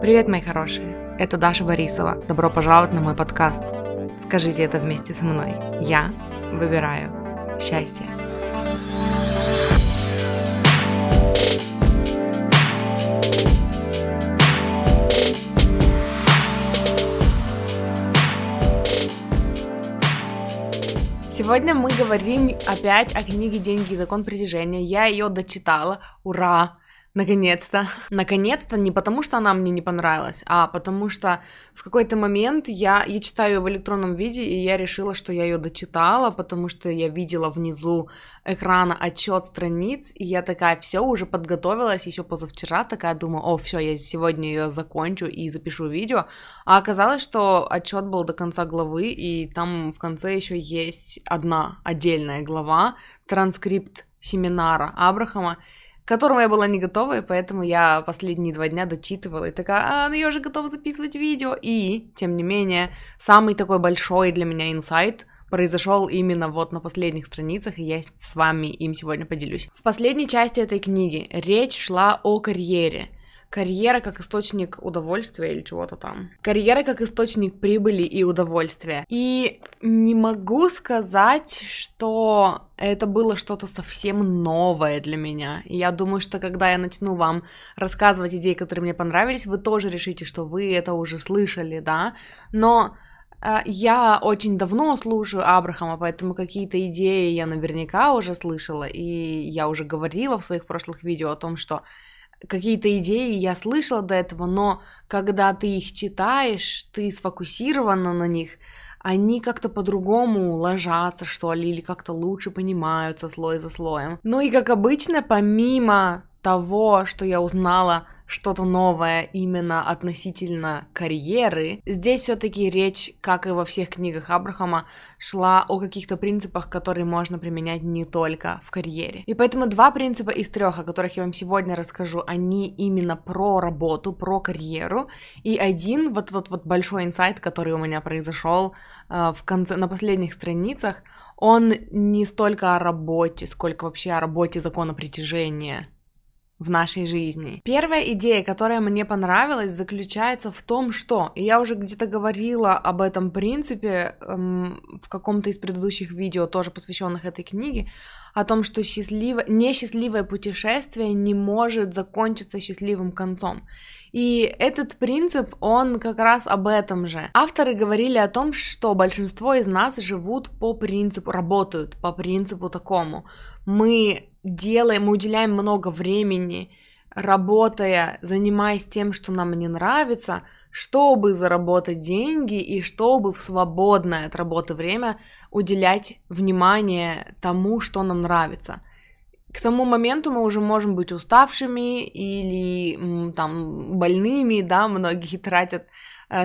Привет, мои хорошие! Это Даша Борисова. Добро пожаловать на мой подкаст. Скажите это вместе со мной. Я выбираю счастье. Сегодня мы говорим опять о книге «Деньги и закон притяжения». Я ее дочитала. Ура! Наконец-то. Наконец-то не потому, что она мне не понравилась, а потому что в какой-то момент я, я читаю в электронном виде, и я решила, что я ее дочитала, потому что я видела внизу экрана отчет страниц, и я такая, все, уже подготовилась еще позавчера, такая думаю, о, все, я сегодня ее закончу и запишу видео. А оказалось, что отчет был до конца главы, и там в конце еще есть одна отдельная глава, транскрипт семинара Абрахама, к которому я была не готова, и поэтому я последние два дня дочитывала и такая, а, ну я уже готова записывать видео. И, тем не менее, самый такой большой для меня инсайт произошел именно вот на последних страницах, и я с вами им сегодня поделюсь. В последней части этой книги речь шла о карьере, Карьера как источник удовольствия или чего-то там. Карьера как источник прибыли и удовольствия. И не могу сказать, что это было что-то совсем новое для меня. И я думаю, что когда я начну вам рассказывать идеи, которые мне понравились, вы тоже решите, что вы это уже слышали, да. Но э, я очень давно слушаю Абрахама, поэтому какие-то идеи я наверняка уже слышала, и я уже говорила в своих прошлых видео о том, что какие-то идеи я слышала до этого, но когда ты их читаешь, ты сфокусирована на них, они как-то по-другому ложатся, что ли, или как-то лучше понимаются слой за слоем. Ну и как обычно, помимо того, что я узнала что-то новое именно относительно карьеры. Здесь все-таки речь, как и во всех книгах Абрахама, шла о каких-то принципах, которые можно применять не только в карьере. И поэтому два принципа из трех, о которых я вам сегодня расскажу, они именно про работу, про карьеру. И один, вот этот вот большой инсайт, который у меня произошел э, в конце, на последних страницах, он не столько о работе, сколько вообще о работе закона притяжения в нашей жизни. Первая идея, которая мне понравилась, заключается в том, что, и я уже где-то говорила об этом принципе эм, в каком-то из предыдущих видео, тоже посвященных этой книге, о том, что счастливое, несчастливое путешествие не может закончиться счастливым концом. И этот принцип, он как раз об этом же. Авторы говорили о том, что большинство из нас живут по принципу, работают по принципу такому. Мы делаем, мы уделяем много времени, работая, занимаясь тем, что нам не нравится, чтобы заработать деньги и чтобы в свободное от работы время уделять внимание тому, что нам нравится. К тому моменту мы уже можем быть уставшими или там больными, да, многие тратят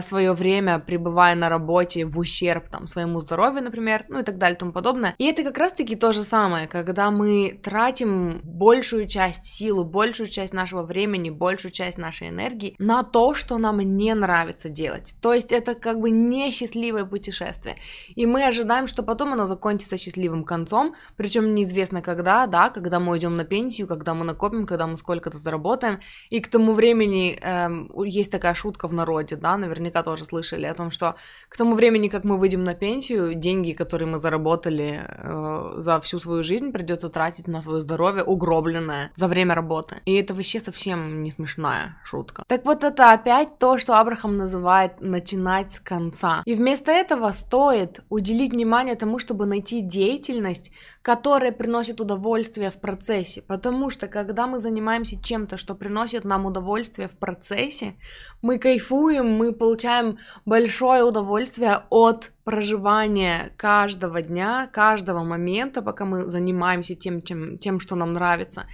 свое время, пребывая на работе в ущерб там, своему здоровью, например, ну и так далее и тому подобное. И это как раз-таки то же самое, когда мы тратим большую часть силы, большую часть нашего времени, большую часть нашей энергии на то, что нам не нравится делать. То есть это как бы несчастливое путешествие. И мы ожидаем, что потом оно закончится счастливым концом, причем неизвестно когда, да, когда мы уйдем на пенсию, когда мы накопим, когда мы сколько-то заработаем. И к тому времени эм, есть такая шутка в народе, да, наверняка тоже слышали о том, что к тому времени, как мы выйдем на пенсию, деньги, которые мы заработали э, за всю свою жизнь, придется тратить на свое здоровье, угробленное за время работы. И это вообще совсем не смешная шутка. Так вот это опять то, что Абрахам называет начинать с конца. И вместо этого стоит уделить внимание тому, чтобы найти деятельность, которая приносит удовольствие в процессе. Потому что когда мы занимаемся чем-то, что приносит нам удовольствие в процессе, мы кайфуем, мы получаем большое удовольствие от проживания каждого дня, каждого момента, пока мы занимаемся тем, чем, тем что нам нравится.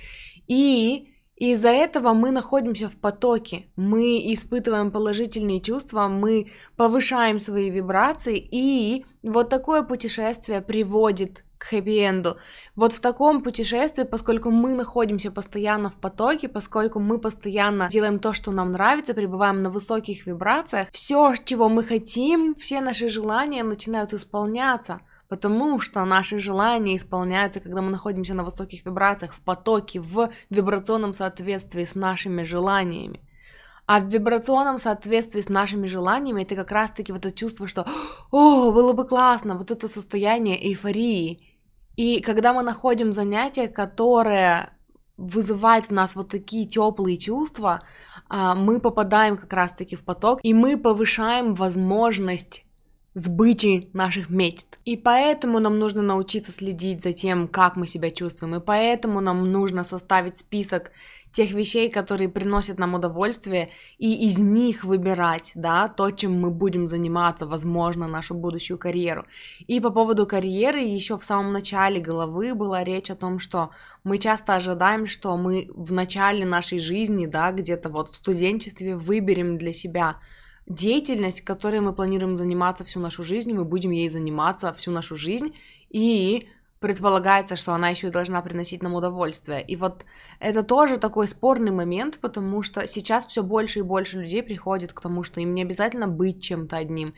И из-за этого мы находимся в потоке, мы испытываем положительные чувства, мы повышаем свои вибрации, и вот такое путешествие приводит к хэппи-энду. Вот в таком путешествии, поскольку мы находимся постоянно в потоке, поскольку мы постоянно делаем то, что нам нравится, пребываем на высоких вибрациях, все, чего мы хотим, все наши желания начинают исполняться. Потому что наши желания исполняются, когда мы находимся на высоких вибрациях, в потоке, в вибрационном соответствии с нашими желаниями. А в вибрационном соответствии с нашими желаниями это как раз-таки вот это чувство, что «О, было бы классно!» Вот это состояние эйфории. И когда мы находим занятие, которое вызывает в нас вот такие теплые чувства, а, мы попадаем как раз-таки в поток, и мы повышаем возможность сбычи наших мечт. И поэтому нам нужно научиться следить за тем, как мы себя чувствуем, и поэтому нам нужно составить список тех вещей, которые приносят нам удовольствие, и из них выбирать, да, то, чем мы будем заниматься, возможно, нашу будущую карьеру. И по поводу карьеры, еще в самом начале головы была речь о том, что мы часто ожидаем, что мы в начале нашей жизни, да, где-то вот в студенчестве выберем для себя деятельность, которой мы планируем заниматься всю нашу жизнь, мы будем ей заниматься всю нашу жизнь, и предполагается, что она еще и должна приносить нам удовольствие. И вот это тоже такой спорный момент, потому что сейчас все больше и больше людей приходит к тому, что им не обязательно быть чем-то одним.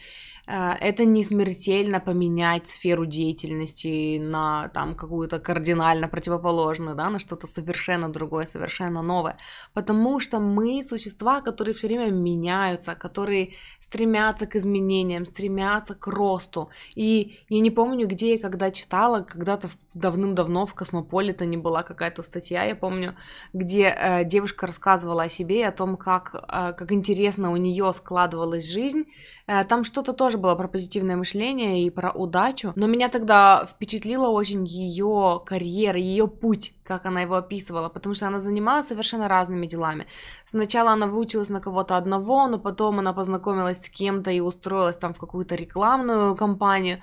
Э, это не смертельно поменять сферу деятельности на там какую-то кардинально противоположную, да, на что-то совершенно другое, совершенно новое, потому что мы существа, которые все время меняются, которые стремятся к изменениям, стремятся к росту. И я не помню, где и когда читала, когда-то давным-давно в Космополитене была какая-то статья, я помню, где э, девушка рассказывала о себе и о том, как, э, как интересно у нее складывалась жизнь. Э, там что-то тоже было про позитивное мышление и про удачу, но меня тогда впечатлила очень ее карьера, ее путь, как она его описывала, потому что она занималась совершенно разными делами. Сначала она выучилась на кого-то одного, но потом она познакомилась с кем-то и устроилась там в какую-то рекламную компанию,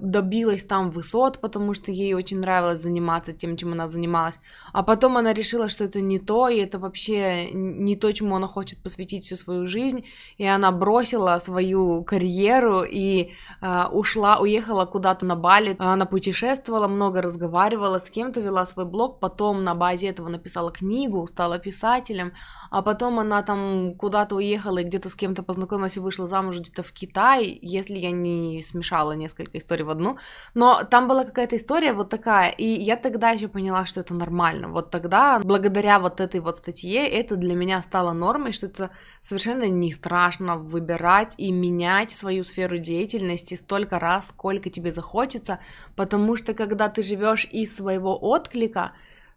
добилась там высот, потому что ей очень нравилось заниматься тем, чем она занималась. А потом она решила, что это не то, и это вообще не то, чему она хочет посвятить всю свою жизнь. И она бросила свою карьеру и ушла, уехала куда-то на Бали. Она путешествовала, много разговаривала с кем-то, вела свой блог, потом на базе этого написала книгу, стала писателем, а потом она там куда-то уехала и где-то с кем-то познакомилась и вышла замуж где-то в Китай, если я не смешала несколько историй в одну, но там была какая-то история вот такая, и я тогда еще поняла, что это нормально, вот тогда, благодаря вот этой вот статье, это для меня стало нормой, что это совершенно не страшно выбирать и менять свою сферу деятельности столько раз, сколько тебе захочется, потому что когда ты живешь из своего отклика,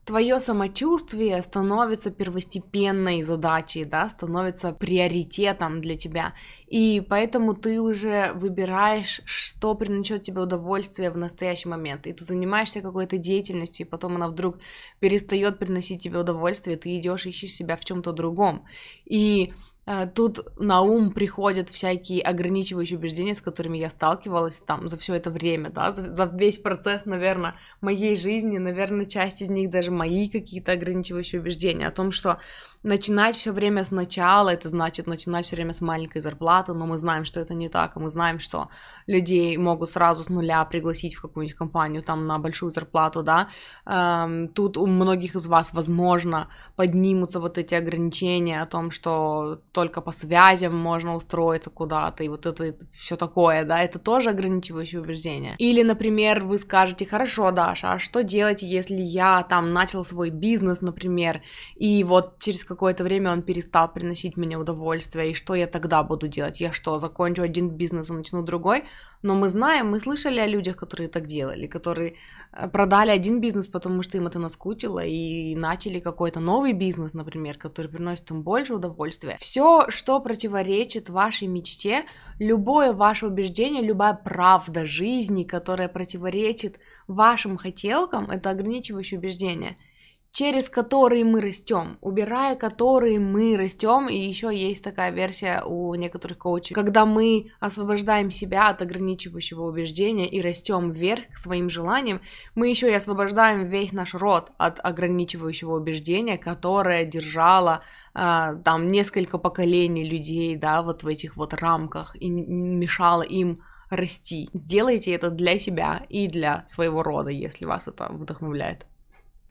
твое самочувствие становится первостепенной задачей, да, становится приоритетом для тебя. И поэтому ты уже выбираешь, что принесет тебе удовольствие в настоящий момент. И ты занимаешься какой-то деятельностью, и потом она вдруг перестает приносить тебе удовольствие, ты идешь ищешь себя в чем-то другом. И тут на ум приходят всякие ограничивающие убеждения, с которыми я сталкивалась там за все это время, да, за, за весь процесс, наверное, моей жизни, наверное, часть из них даже мои какие-то ограничивающие убеждения о том, что начинать все время сначала, это значит начинать все время с маленькой зарплаты, но мы знаем, что это не так, и мы знаем, что людей могут сразу с нуля пригласить в какую-нибудь компанию там на большую зарплату, да. Эм, тут у многих из вас, возможно, поднимутся вот эти ограничения о том, что только по связям можно устроиться куда-то, и вот это все такое, да, это тоже ограничивающее убеждение. Или, например, вы скажете, хорошо, Даша, а что делать, если я там начал свой бизнес, например, и вот через какое-то время он перестал приносить мне удовольствие, и что я тогда буду делать? Я что, закончу один бизнес и начну другой? Но мы знаем, мы слышали о людях, которые так делали, которые э, продали один бизнес, потому что им это наскучило, и начали какой-то новый бизнес, например, который приносит им больше удовольствия. Все, что противоречит вашей мечте, любое ваше убеждение, любая правда жизни, которая противоречит вашим хотелкам, это ограничивающее убеждение – через которые мы растем, убирая которые мы растем, и еще есть такая версия у некоторых коучей, когда мы освобождаем себя от ограничивающего убеждения и растем вверх к своим желаниям, мы еще и освобождаем весь наш род от ограничивающего убеждения, которое держало э, там несколько поколений людей, да, вот в этих вот рамках и мешало им расти. Сделайте это для себя и для своего рода, если вас это вдохновляет.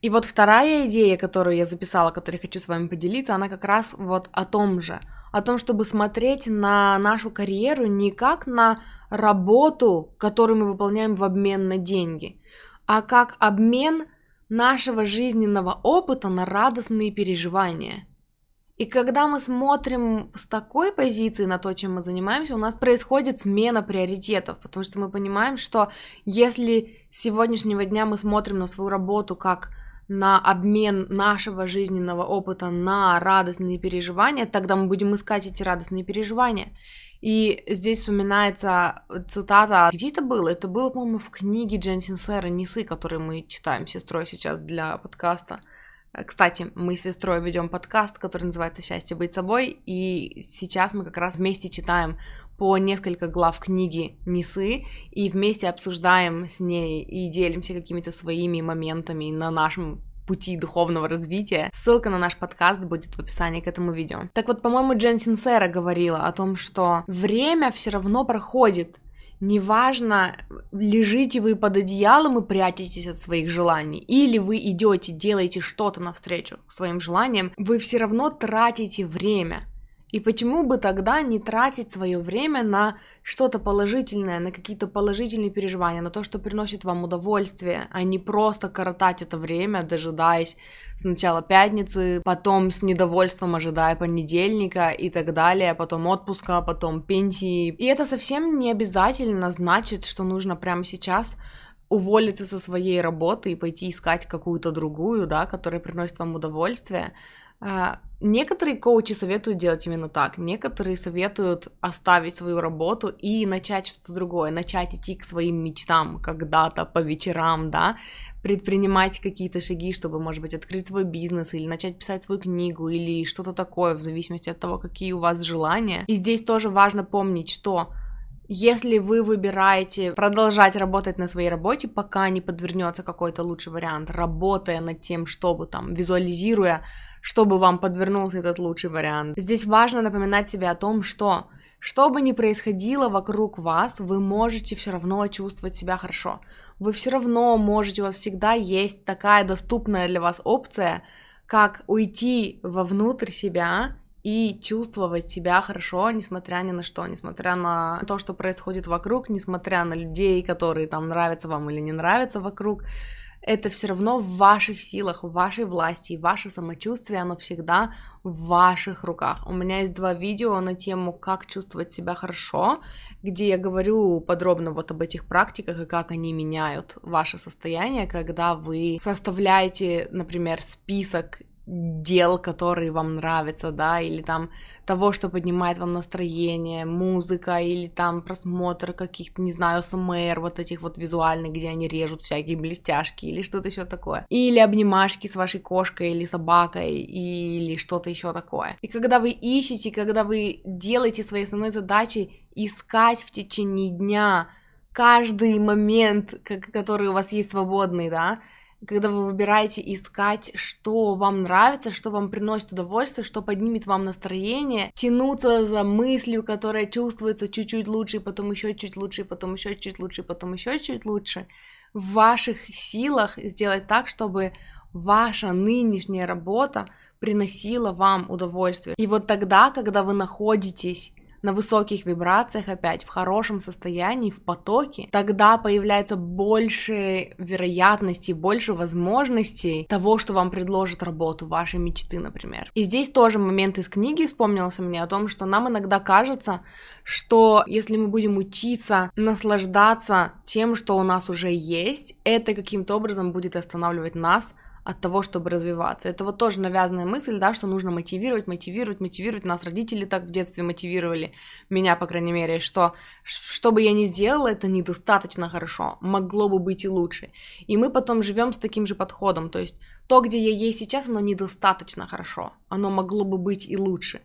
И вот вторая идея, которую я записала, которую хочу с вами поделиться, она как раз вот о том же. О том, чтобы смотреть на нашу карьеру не как на работу, которую мы выполняем в обмен на деньги, а как обмен нашего жизненного опыта на радостные переживания. И когда мы смотрим с такой позиции на то, чем мы занимаемся, у нас происходит смена приоритетов, потому что мы понимаем, что если с сегодняшнего дня мы смотрим на свою работу как на обмен нашего жизненного опыта на радостные переживания, тогда мы будем искать эти радостные переживания. И здесь вспоминается цитата, где это было? Это было, по-моему, в книге Джен Синсера «Несы», которую мы читаем с сестрой сейчас для подкаста. Кстати, мы с сестрой ведем подкаст, который называется «Счастье быть собой», и сейчас мы как раз вместе читаем по несколько глав книги Несы и вместе обсуждаем с ней и делимся какими-то своими моментами на нашем пути духовного развития. Ссылка на наш подкаст будет в описании к этому видео. Так вот, по-моему, Джен Синсера говорила о том, что время все равно проходит, Неважно, лежите вы под одеялом и прячетесь от своих желаний, или вы идете, делаете что-то навстречу своим желаниям, вы все равно тратите время. И почему бы тогда не тратить свое время на что-то положительное, на какие-то положительные переживания, на то, что приносит вам удовольствие, а не просто коротать это время, дожидаясь сначала пятницы, потом с недовольством ожидая понедельника и так далее, потом отпуска, потом пенсии. И это совсем не обязательно значит, что нужно прямо сейчас уволиться со своей работы и пойти искать какую-то другую, да, которая приносит вам удовольствие. Некоторые коучи советуют делать именно так, некоторые советуют оставить свою работу и начать что-то другое, начать идти к своим мечтам когда-то по вечерам, да, предпринимать какие-то шаги, чтобы, может быть, открыть свой бизнес или начать писать свою книгу или что-то такое, в зависимости от того, какие у вас желания. И здесь тоже важно помнить, что если вы выбираете продолжать работать на своей работе, пока не подвернется какой-то лучший вариант, работая над тем, чтобы там, визуализируя чтобы вам подвернулся этот лучший вариант. Здесь важно напоминать себе о том, что что бы ни происходило вокруг вас, вы можете все равно чувствовать себя хорошо. Вы все равно можете, у вас всегда есть такая доступная для вас опция, как уйти вовнутрь себя и чувствовать себя хорошо, несмотря ни на что, несмотря на то, что происходит вокруг, несмотря на людей, которые там нравятся вам или не нравятся вокруг это все равно в ваших силах, в вашей власти, ваше самочувствие, оно всегда в ваших руках. У меня есть два видео на тему, как чувствовать себя хорошо, где я говорю подробно вот об этих практиках и как они меняют ваше состояние, когда вы составляете, например, список дел, которые вам нравятся, да, или там того, что поднимает вам настроение, музыка или там просмотр каких-то, не знаю, СМР, вот этих вот визуальных, где они режут всякие блестяшки или что-то еще такое. Или обнимашки с вашей кошкой или собакой или что-то еще такое. И когда вы ищете, когда вы делаете своей основной задачей искать в течение дня каждый момент, который у вас есть свободный, да, когда вы выбираете искать, что вам нравится, что вам приносит удовольствие, что поднимет вам настроение, тянуться за мыслью, которая чувствуется чуть-чуть лучше, потом еще чуть лучше, потом еще чуть лучше, потом еще чуть лучше. В ваших силах сделать так, чтобы ваша нынешняя работа приносила вам удовольствие. И вот тогда, когда вы находитесь на высоких вибрациях опять, в хорошем состоянии, в потоке, тогда появляется больше вероятностей, больше возможностей того, что вам предложит работу, вашей мечты, например. И здесь тоже момент из книги вспомнился мне о том, что нам иногда кажется, что если мы будем учиться наслаждаться тем, что у нас уже есть, это каким-то образом будет останавливать нас от того, чтобы развиваться. Это вот тоже навязанная мысль, да, что нужно мотивировать, мотивировать, мотивировать. Нас родители так в детстве мотивировали, меня, по крайней мере, что что бы я ни сделала, это недостаточно хорошо, могло бы быть и лучше. И мы потом живем с таким же подходом, то есть то, где я есть сейчас, оно недостаточно хорошо, оно могло бы быть и лучше.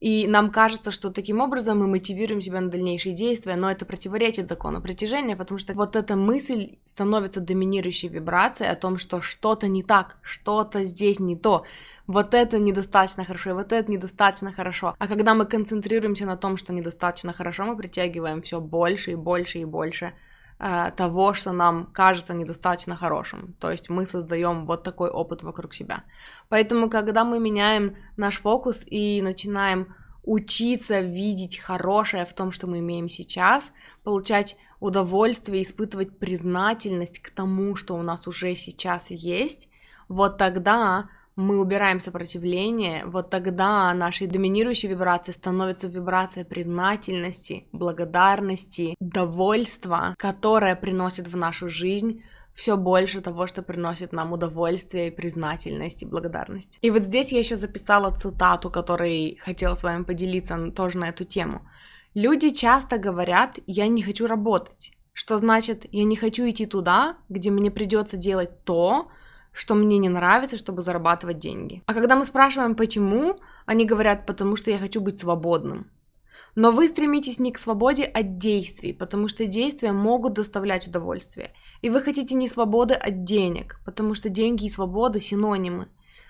И нам кажется, что таким образом мы мотивируем себя на дальнейшие действия, но это противоречит закону притяжения, потому что вот эта мысль становится доминирующей вибрацией о том, что что-то не так, что-то здесь не то, вот это недостаточно хорошо, и вот это недостаточно хорошо. А когда мы концентрируемся на том, что недостаточно хорошо, мы притягиваем все больше и больше и больше того, что нам кажется недостаточно хорошим. То есть мы создаем вот такой опыт вокруг себя. Поэтому, когда мы меняем наш фокус и начинаем учиться видеть хорошее в том, что мы имеем сейчас, получать удовольствие, испытывать признательность к тому, что у нас уже сейчас есть, вот тогда мы убираем сопротивление, вот тогда нашей доминирующей вибрацией становится вибрация признательности, благодарности, довольства, которая приносит в нашу жизнь все больше того, что приносит нам удовольствие признательность и благодарность. И вот здесь я еще записала цитату, которой хотела с вами поделиться тоже на эту тему. Люди часто говорят, я не хочу работать, что значит, я не хочу идти туда, где мне придется делать то, что мне не нравится, чтобы зарабатывать деньги. А когда мы спрашиваем, почему, они говорят, потому что я хочу быть свободным. Но вы стремитесь не к свободе от действий, потому что действия могут доставлять удовольствие. И вы хотите не свободы от денег, потому что деньги и свобода синонимы.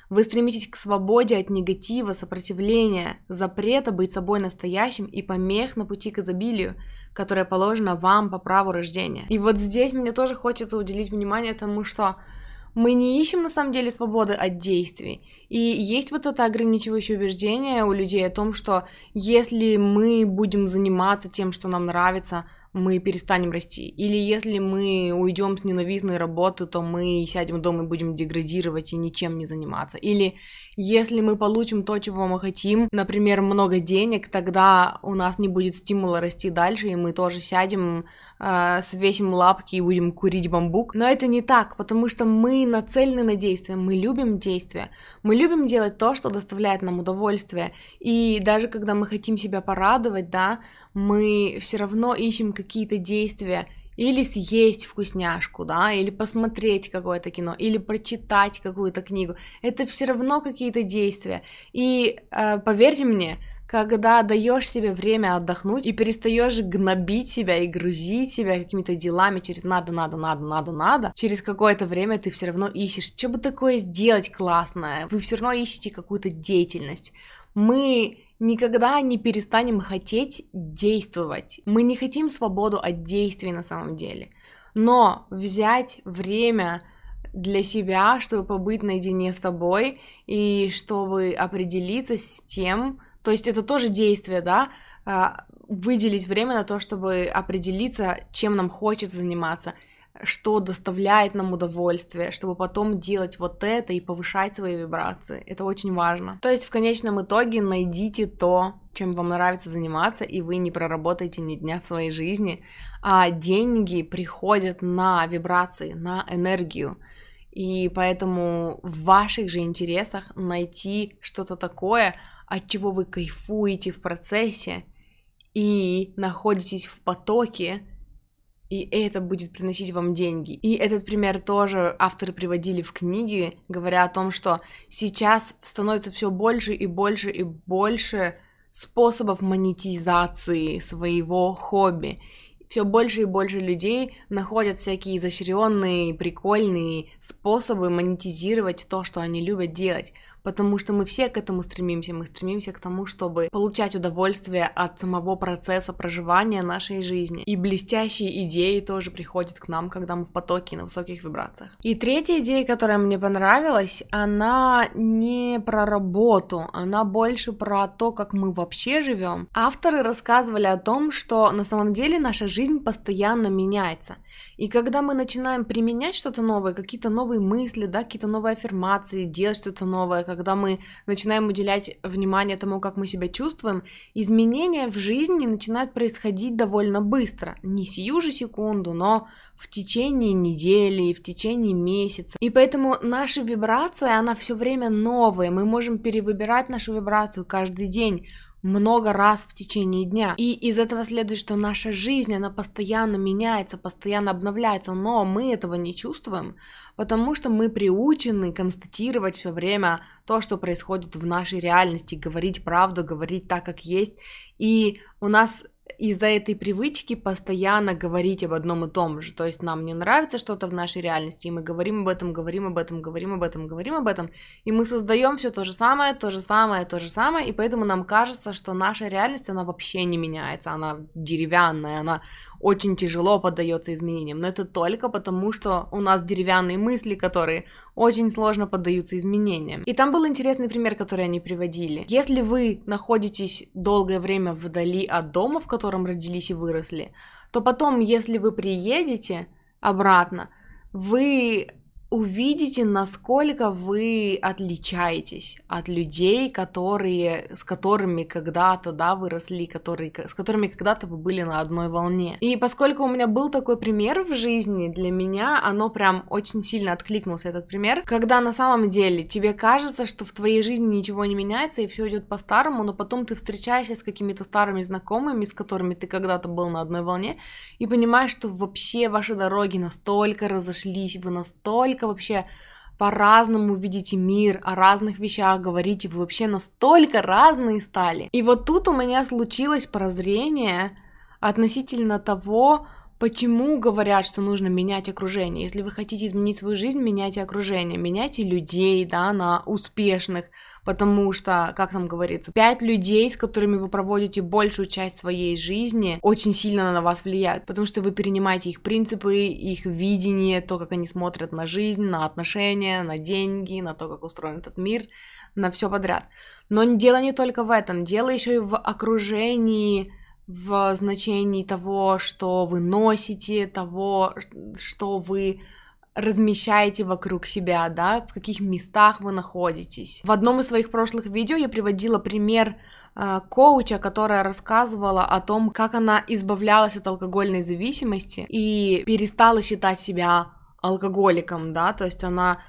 Вы стремитесь к свободе от негатива, сопротивления, запрета быть собой настоящим и помех на пути к изобилию, которое положено вам по праву рождения. И вот здесь мне тоже хочется уделить внимание тому, что мы не ищем на самом деле свободы от действий. И есть вот это ограничивающее убеждение у людей о том, что если мы будем заниматься тем, что нам нравится, мы перестанем расти. Или если мы уйдем с ненавистной работы, то мы сядем дома и будем деградировать и ничем не заниматься. Или если мы получим то, чего мы хотим, например, много денег, тогда у нас не будет стимула расти дальше, и мы тоже сядем э, свесим лапки и будем курить бамбук. Но это не так, потому что мы нацелены на действие, мы любим действия, мы любим делать то, что доставляет нам удовольствие. И даже когда мы хотим себя порадовать, да, мы все равно ищем какие-то действия, или съесть вкусняшку, да, или посмотреть какое-то кино, или прочитать какую-то книгу. Это все равно какие-то действия. И э, поверьте мне, когда даешь себе время отдохнуть и перестаешь гнобить себя и грузить себя какими-то делами через надо, надо, надо, надо, надо, через какое-то время ты все равно ищешь, что бы такое сделать классное, вы все равно ищете какую-то деятельность. Мы никогда не перестанем хотеть действовать. Мы не хотим свободу от действий на самом деле. Но взять время для себя, чтобы побыть наедине с тобой и чтобы определиться с тем, то есть это тоже действие, да, а, выделить время на то, чтобы определиться, чем нам хочется заниматься, что доставляет нам удовольствие, чтобы потом делать вот это и повышать свои вибрации. Это очень важно. То есть в конечном итоге найдите то, чем вам нравится заниматься, и вы не проработаете ни дня в своей жизни, а деньги приходят на вибрации, на энергию. И поэтому в ваших же интересах найти что-то такое, от чего вы кайфуете в процессе и находитесь в потоке, и это будет приносить вам деньги. И этот пример тоже авторы приводили в книге, говоря о том, что сейчас становится все больше и больше и больше способов монетизации своего хобби. Все больше и больше людей находят всякие изощренные, прикольные способы монетизировать то, что они любят делать потому что мы все к этому стремимся, мы стремимся к тому, чтобы получать удовольствие от самого процесса проживания нашей жизни. И блестящие идеи тоже приходят к нам, когда мы в потоке на высоких вибрациях. И третья идея, которая мне понравилась, она не про работу, она больше про то, как мы вообще живем. Авторы рассказывали о том, что на самом деле наша жизнь постоянно меняется. И когда мы начинаем применять что-то новое, какие-то новые мысли, да, какие-то новые аффирмации, делать что-то новое, когда мы начинаем уделять внимание тому, как мы себя чувствуем, изменения в жизни начинают происходить довольно быстро. Не сию же секунду, но в течение недели, в течение месяца. И поэтому наша вибрация, она все время новая. Мы можем перевыбирать нашу вибрацию каждый день много раз в течение дня. И из этого следует, что наша жизнь, она постоянно меняется, постоянно обновляется, но мы этого не чувствуем, потому что мы приучены констатировать все время то, что происходит в нашей реальности, говорить правду, говорить так, как есть. И у нас из-за этой привычки постоянно говорить об одном и том же. То есть нам не нравится что-то в нашей реальности, и мы говорим об этом, говорим об этом, говорим об этом, говорим об этом, и мы создаем все то же самое, то же самое, то же самое, и поэтому нам кажется, что наша реальность, она вообще не меняется, она деревянная, она очень тяжело поддается изменениям, но это только потому, что у нас деревянные мысли, которые очень сложно поддаются изменениям. И там был интересный пример, который они приводили. Если вы находитесь долгое время вдали от дома, в котором родились и выросли, то потом, если вы приедете обратно, вы увидите, насколько вы отличаетесь от людей, которые, с которыми когда-то, да, выросли, которые, с которыми когда-то вы были на одной волне. И поскольку у меня был такой пример в жизни, для меня оно прям очень сильно откликнулся, этот пример, когда на самом деле тебе кажется, что в твоей жизни ничего не меняется, и все идет по-старому, но потом ты встречаешься с какими-то старыми знакомыми, с которыми ты когда-то был на одной волне, и понимаешь, что вообще ваши дороги настолько разошлись, вы настолько настолько вообще по-разному видите мир, о разных вещах говорите, вы вообще настолько разные стали. И вот тут у меня случилось прозрение относительно того, Почему говорят, что нужно менять окружение? Если вы хотите изменить свою жизнь, меняйте окружение, меняйте людей, да, на успешных, потому что, как там говорится, пять людей, с которыми вы проводите большую часть своей жизни, очень сильно на вас влияют, потому что вы перенимаете их принципы, их видение, то, как они смотрят на жизнь, на отношения, на деньги, на то, как устроен этот мир, на все подряд. Но дело не только в этом, дело еще и в окружении, в значении того, что вы носите, того, что вы размещаете вокруг себя, да, в каких местах вы находитесь. В одном из своих прошлых видео я приводила пример э, коуча, которая рассказывала о том, как она избавлялась от алкогольной зависимости и перестала считать себя алкоголиком, да, то есть она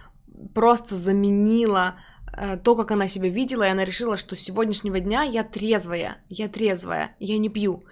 просто заменила то, как она себя видела, и она решила, что с сегодняшнего дня я трезвая, я трезвая, я не пью.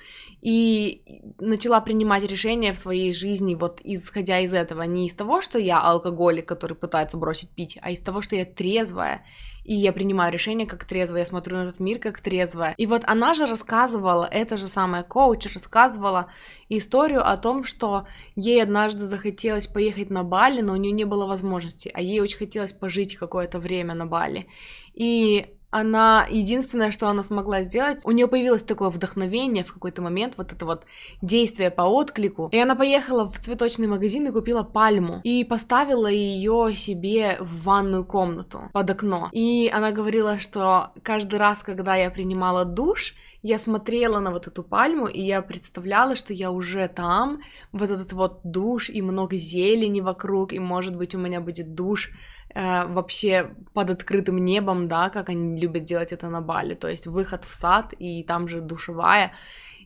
И начала принимать решения в своей жизни, вот исходя из этого, не из того, что я алкоголик, который пытается бросить пить, а из того, что я трезвая, и я принимаю решения как трезвая, я смотрю на этот мир как трезвая. И вот она же рассказывала, эта же самая коуч рассказывала историю о том, что ей однажды захотелось поехать на Бали, но у нее не было возможности, а ей очень хотелось пожить какое-то время на Бали. И она единственное, что она смогла сделать, у нее появилось такое вдохновение в какой-то момент, вот это вот действие по отклику, и она поехала в цветочный магазин и купила пальму и поставила ее себе в ванную комнату под окно. И она говорила, что каждый раз, когда я принимала душ, я смотрела на вот эту пальму, и я представляла, что я уже там, вот этот вот душ, и много зелени вокруг, и, может быть, у меня будет душ вообще под открытым небом, да, как они любят делать это на Бали, то есть выход в сад, и там же душевая.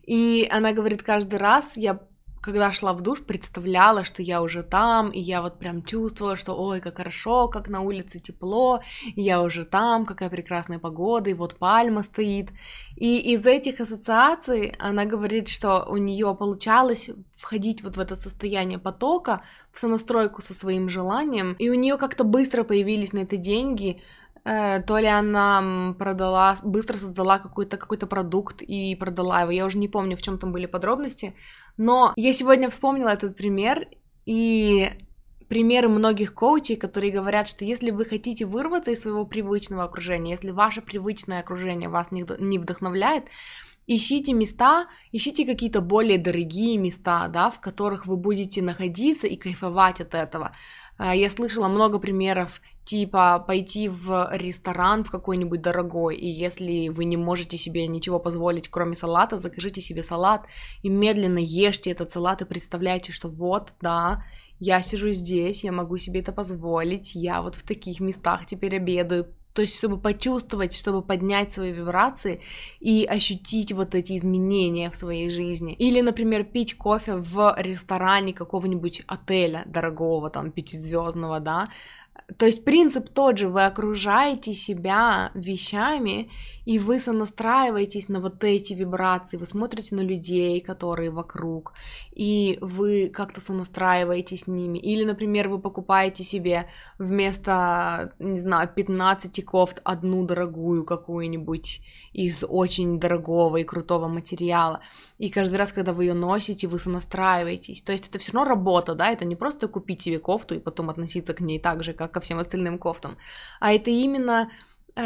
И она говорит, каждый раз я когда шла в душ, представляла, что я уже там, и я вот прям чувствовала, что ой, как хорошо, как на улице тепло, и я уже там, какая прекрасная погода, и вот пальма стоит. И из этих ассоциаций она говорит, что у нее получалось входить вот в это состояние потока, в сонастройку со своим желанием, и у нее как-то быстро появились на это деньги, то ли она продала, быстро создала какой-то какой продукт и продала его. Я уже не помню, в чем там были подробности. Но я сегодня вспомнила этот пример, и примеры многих коучей, которые говорят, что если вы хотите вырваться из своего привычного окружения, если ваше привычное окружение вас не вдохновляет, ищите места, ищите какие-то более дорогие места, да, в которых вы будете находиться и кайфовать от этого. Э, я слышала много примеров типа пойти в ресторан в какой-нибудь дорогой, и если вы не можете себе ничего позволить, кроме салата, закажите себе салат и медленно ешьте этот салат и представляйте, что вот, да, я сижу здесь, я могу себе это позволить, я вот в таких местах теперь обедаю, то есть, чтобы почувствовать, чтобы поднять свои вибрации и ощутить вот эти изменения в своей жизни. Или, например, пить кофе в ресторане какого-нибудь отеля дорогого, там, пятизвездного, да, то есть принцип тот же, вы окружаете себя вещами, и вы сонастраиваетесь на вот эти вибрации, вы смотрите на людей, которые вокруг, и вы как-то сонастраиваетесь с ними. Или, например, вы покупаете себе вместо, не знаю, 15 кофт одну дорогую какую-нибудь из очень дорогого и крутого материала. И каждый раз, когда вы ее носите, вы сонастраиваетесь. То есть это все равно работа, да, это не просто купить себе кофту и потом относиться к ней так же, как ко всем остальным кофтам, а это именно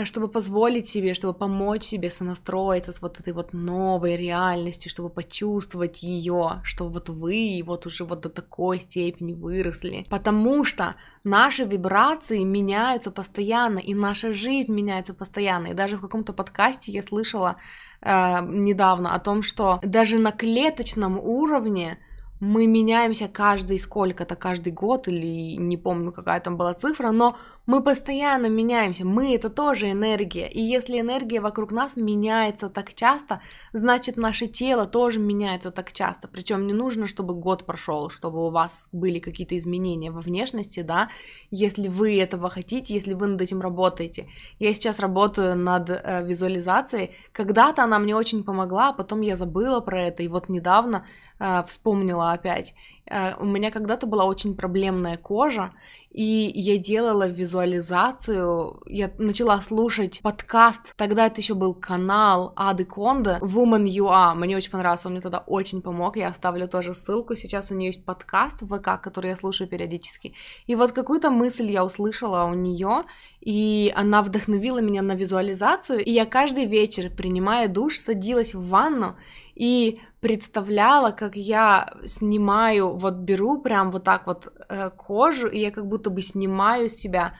чтобы позволить себе, чтобы помочь себе сонастроиться с вот этой вот новой реальностью, чтобы почувствовать ее, что вот вы вот уже вот до такой степени выросли. Потому что наши вибрации меняются постоянно, и наша жизнь меняется постоянно. И даже в каком-то подкасте я слышала э, недавно о том, что даже на клеточном уровне мы меняемся каждый сколько-то, каждый год, или не помню, какая там была цифра, но мы постоянно меняемся, мы это тоже энергия, и если энергия вокруг нас меняется так часто, значит наше тело тоже меняется так часто, причем не нужно, чтобы год прошел, чтобы у вас были какие-то изменения во внешности, да, если вы этого хотите, если вы над этим работаете. Я сейчас работаю над э, визуализацией, когда-то она мне очень помогла, а потом я забыла про это, и вот недавно э, вспомнила опять. Э, у меня когда-то была очень проблемная кожа, и я делала визуализацию, я начала слушать подкаст, тогда это еще был канал Ады Конда, Woman UA, мне очень понравился, он мне тогда очень помог, я оставлю тоже ссылку, сейчас у нее есть подкаст в ВК, который я слушаю периодически, и вот какую-то мысль я услышала у нее, и она вдохновила меня на визуализацию, и я каждый вечер, принимая душ, садилась в ванну, и представляла, как я снимаю, вот беру прям вот так вот э, кожу, и я как будто бы снимаю себя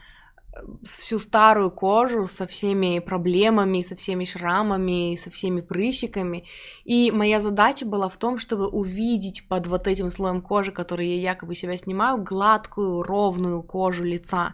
э, всю старую кожу со всеми проблемами, со всеми шрамами, со всеми прыщиками. И моя задача была в том, чтобы увидеть под вот этим слоем кожи, который я якобы себя снимаю, гладкую, ровную кожу лица.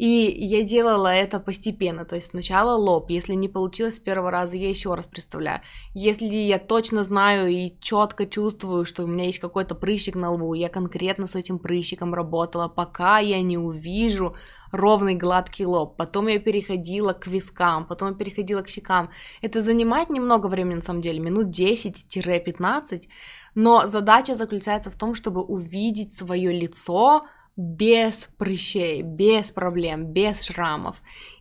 И я делала это постепенно, то есть сначала лоб, если не получилось с первого раза, я еще раз представляю. Если я точно знаю и четко чувствую, что у меня есть какой-то прыщик на лбу, я конкретно с этим прыщиком работала, пока я не увижу ровный гладкий лоб. Потом я переходила к вискам, потом я переходила к щекам. Это занимает немного времени на самом деле, минут 10-15, но задача заключается в том, чтобы увидеть свое лицо, без прыщей, без проблем, без шрамов.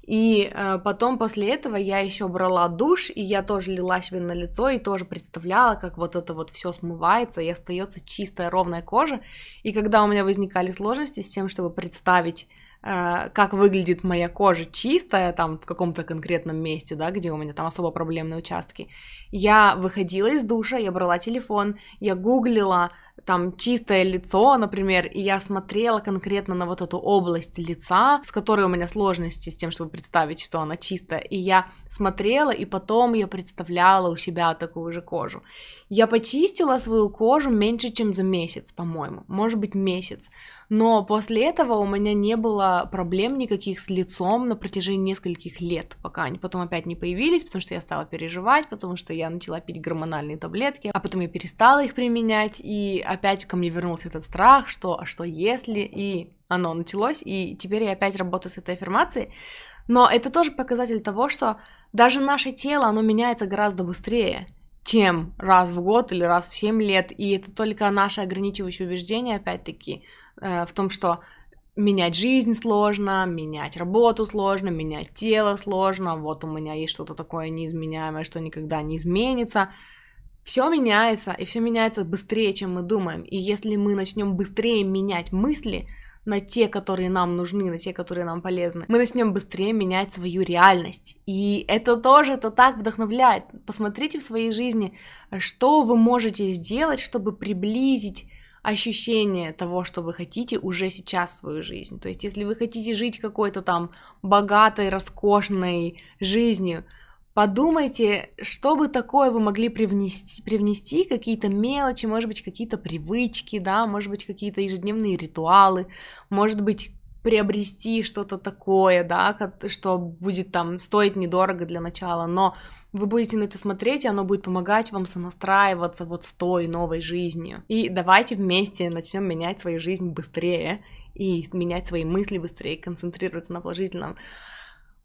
И э, потом после этого я еще брала душ, и я тоже лила себе на лицо, и тоже представляла, как вот это вот все смывается, и остается чистая ровная кожа. И когда у меня возникали сложности с тем, чтобы представить как выглядит моя кожа чистая, там, в каком-то конкретном месте, да, где у меня там особо проблемные участки, я выходила из душа, я брала телефон, я гуглила там чистое лицо, например, и я смотрела конкретно на вот эту область лица, с которой у меня сложности с тем, чтобы представить, что она чистая, и я смотрела, и потом я представляла у себя такую же кожу. Я почистила свою кожу меньше, чем за месяц, по-моему, может быть месяц, но после этого у меня не было проблем никаких с лицом на протяжении нескольких лет, пока они потом опять не появились, потому что я стала переживать, потому что я начала пить гормональные таблетки, а потом я перестала их применять, и опять ко мне вернулся этот страх, что, а что если, и оно началось, и теперь я опять работаю с этой аффирмацией, но это тоже показатель того, что даже наше тело, оно меняется гораздо быстрее, чем раз в год или раз в 7 лет, и это только наше ограничивающее убеждение, опять-таки, в том, что менять жизнь сложно, менять работу сложно, менять тело сложно, вот у меня есть что-то такое неизменяемое, что никогда не изменится. Все меняется, и все меняется быстрее, чем мы думаем. И если мы начнем быстрее менять мысли на те, которые нам нужны, на те, которые нам полезны, мы начнем быстрее менять свою реальность. И это тоже, это так вдохновляет. Посмотрите в своей жизни, что вы можете сделать, чтобы приблизить ощущение того, что вы хотите уже сейчас в свою жизнь. То есть, если вы хотите жить какой-то там богатой, роскошной жизнью, подумайте, что бы такое вы могли привнести, привнести какие-то мелочи, может быть, какие-то привычки, да, может быть, какие-то ежедневные ритуалы, может быть, приобрести что-то такое, да, что будет там стоить недорого для начала, но вы будете на это смотреть, и оно будет помогать вам сонастраиваться вот с той новой жизнью. И давайте вместе начнем менять свою жизнь быстрее и менять свои мысли быстрее, концентрироваться на положительном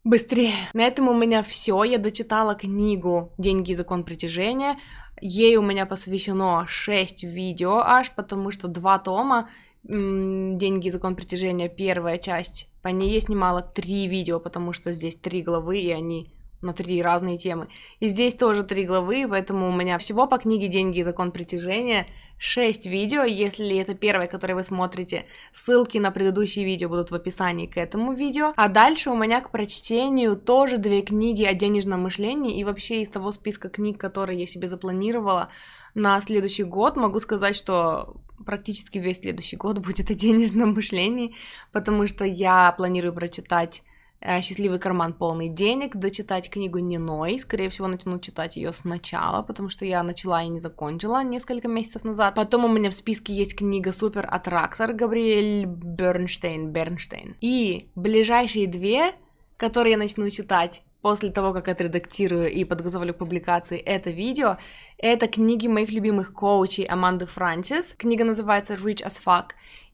быстрее. На этом у меня все. Я дочитала книгу «Деньги и закон притяжения». Ей у меня посвящено 6 видео аж, потому что два тома «Деньги и закон притяжения» первая часть. По ней я снимала три видео, потому что здесь три главы, и они на три разные темы. И здесь тоже три главы, поэтому у меня всего по книге «Деньги и закон притяжения» шесть видео, если это первое, которое вы смотрите, ссылки на предыдущие видео будут в описании к этому видео, а дальше у меня к прочтению тоже две книги о денежном мышлении, и вообще из того списка книг, которые я себе запланировала на следующий год, могу сказать, что практически весь следующий год будет о денежном мышлении, потому что я планирую прочитать э, «Счастливый карман полный денег», дочитать книгу Ниной, скорее всего, начну читать ее сначала, потому что я начала и не закончила несколько месяцев назад. Потом у меня в списке есть книга «Супер Аттрактор» Габриэль Бернштейн, Бернштейн. И ближайшие две, которые я начну читать, после того, как отредактирую и подготовлю к публикации это видео, это книги моих любимых коучей Аманды Франсис. Книга называется Rich as Fuck.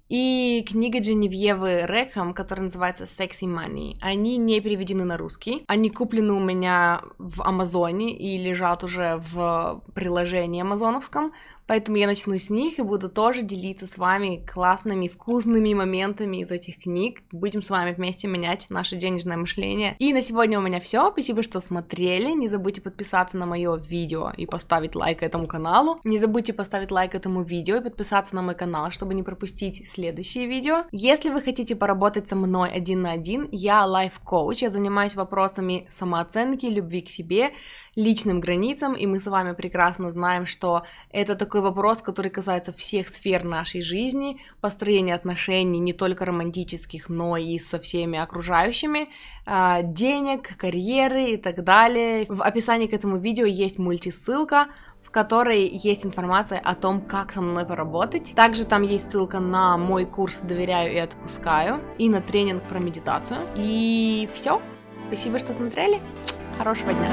И книга Дженевьевы Рекхэм, которая называется Sexy Money. Они не переведены на русский. Они куплены у меня в Амазоне и лежат уже в приложении амазоновском. Поэтому я начну с них и буду тоже делиться с вами классными, вкусными моментами из этих книг. Будем с вами вместе менять наше денежное мышление. И на сегодня у меня все. Спасибо, что смотрели. Не забудьте подписаться на мое видео и поставить лайк этому каналу. Не забудьте поставить лайк этому видео и подписаться на мой канал, чтобы не пропустить следующие видео. Если вы хотите поработать со мной один на один, я лайф-коуч. Я занимаюсь вопросами самооценки, любви к себе, личным границам, и мы с вами прекрасно знаем, что это такой вопрос, который касается всех сфер нашей жизни, построения отношений не только романтических, но и со всеми окружающими, а, денег, карьеры и так далее. В описании к этому видео есть мультисылка, в которой есть информация о том, как со мной поработать. Также там есть ссылка на мой курс «Доверяю и отпускаю» и на тренинг про медитацию. И все. Спасибо, что смотрели. Хорошего дня.